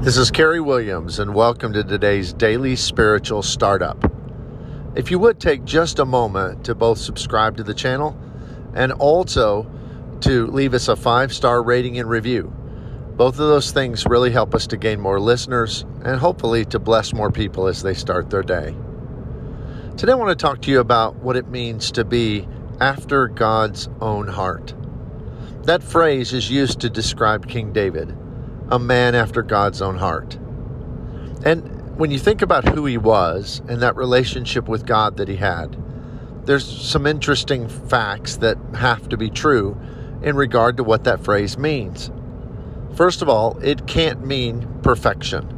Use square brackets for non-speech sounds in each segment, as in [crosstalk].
This is Kerry Williams, and welcome to today's daily spiritual startup. If you would take just a moment to both subscribe to the channel and also to leave us a five star rating and review. Both of those things really help us to gain more listeners and hopefully to bless more people as they start their day. Today, I want to talk to you about what it means to be after God's own heart. That phrase is used to describe King David a man after God's own heart. And when you think about who he was and that relationship with God that he had, there's some interesting facts that have to be true in regard to what that phrase means. First of all, it can't mean perfection.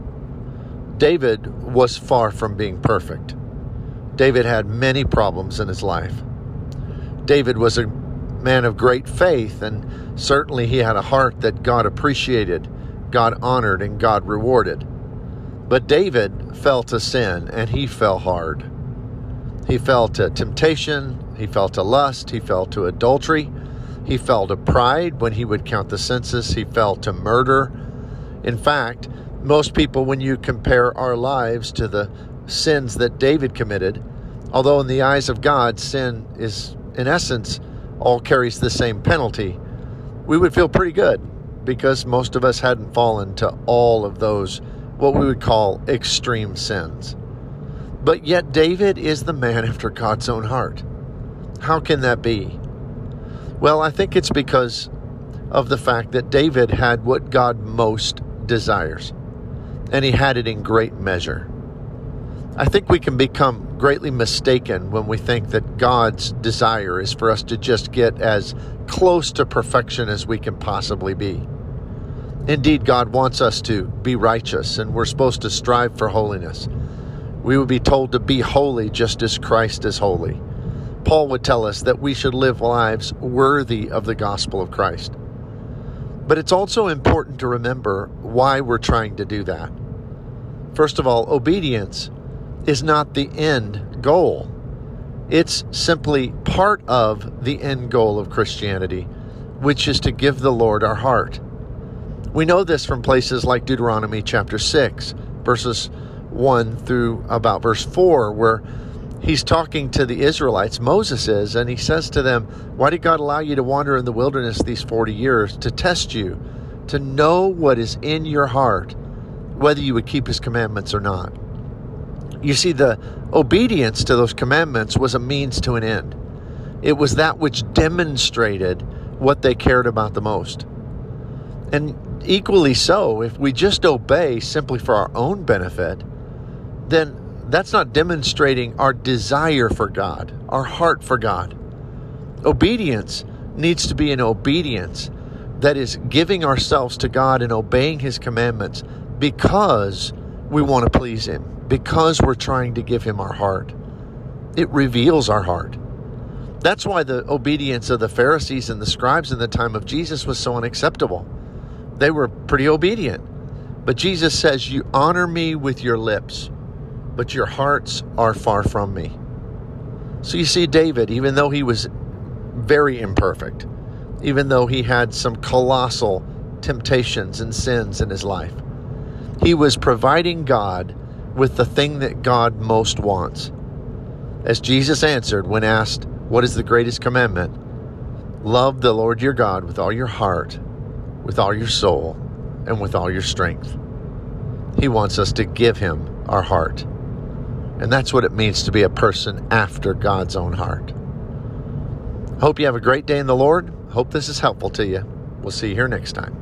David was far from being perfect. David had many problems in his life. David was a man of great faith, and certainly he had a heart that God appreciated God honored and God rewarded. But David fell to sin and he fell hard. He fell to temptation, he fell to lust, he fell to adultery, he fell to pride when he would count the census, he fell to murder. In fact, most people, when you compare our lives to the sins that David committed, although in the eyes of God, sin is, in essence, all carries the same penalty, we would feel pretty good because most of us hadn't fallen to all of those, what we would call extreme sins. But yet, David is the man [laughs] after God's own heart. How can that be? Well, I think it's because of the fact that David had what God most desires, and he had it in great measure. I think we can become greatly mistaken when we think that God's desire is for us to just get as close to perfection as we can possibly be. Indeed, God wants us to be righteous, and we're supposed to strive for holiness. We would be told to be holy just as Christ is holy. Paul would tell us that we should live lives worthy of the gospel of Christ. But it's also important to remember why we're trying to do that. First of all, obedience is not the end goal. It's simply part of the end goal of Christianity, which is to give the Lord our heart. We know this from places like Deuteronomy chapter 6, verses 1 through about verse 4, where he's talking to the Israelites, Moses is, and he says to them, Why did God allow you to wander in the wilderness these 40 years? To test you, to know what is in your heart, whether you would keep his commandments or not. You see, the obedience to those commandments was a means to an end. It was that which demonstrated what they cared about the most. And equally so, if we just obey simply for our own benefit, then that's not demonstrating our desire for God, our heart for God. Obedience needs to be an obedience that is giving ourselves to God and obeying His commandments because we want to please Him because we're trying to give Him our heart. It reveals our heart. That's why the obedience of the Pharisees and the scribes in the time of Jesus was so unacceptable. They were pretty obedient. But Jesus says, You honor me with your lips, but your hearts are far from me. So you see, David, even though he was very imperfect, even though he had some colossal temptations and sins in his life, he was providing God with the thing that God most wants. As Jesus answered when asked, What is the greatest commandment? Love the Lord your God with all your heart, with all your soul, and with all your strength. He wants us to give Him our heart. And that's what it means to be a person after God's own heart. Hope you have a great day in the Lord. Hope this is helpful to you. We'll see you here next time.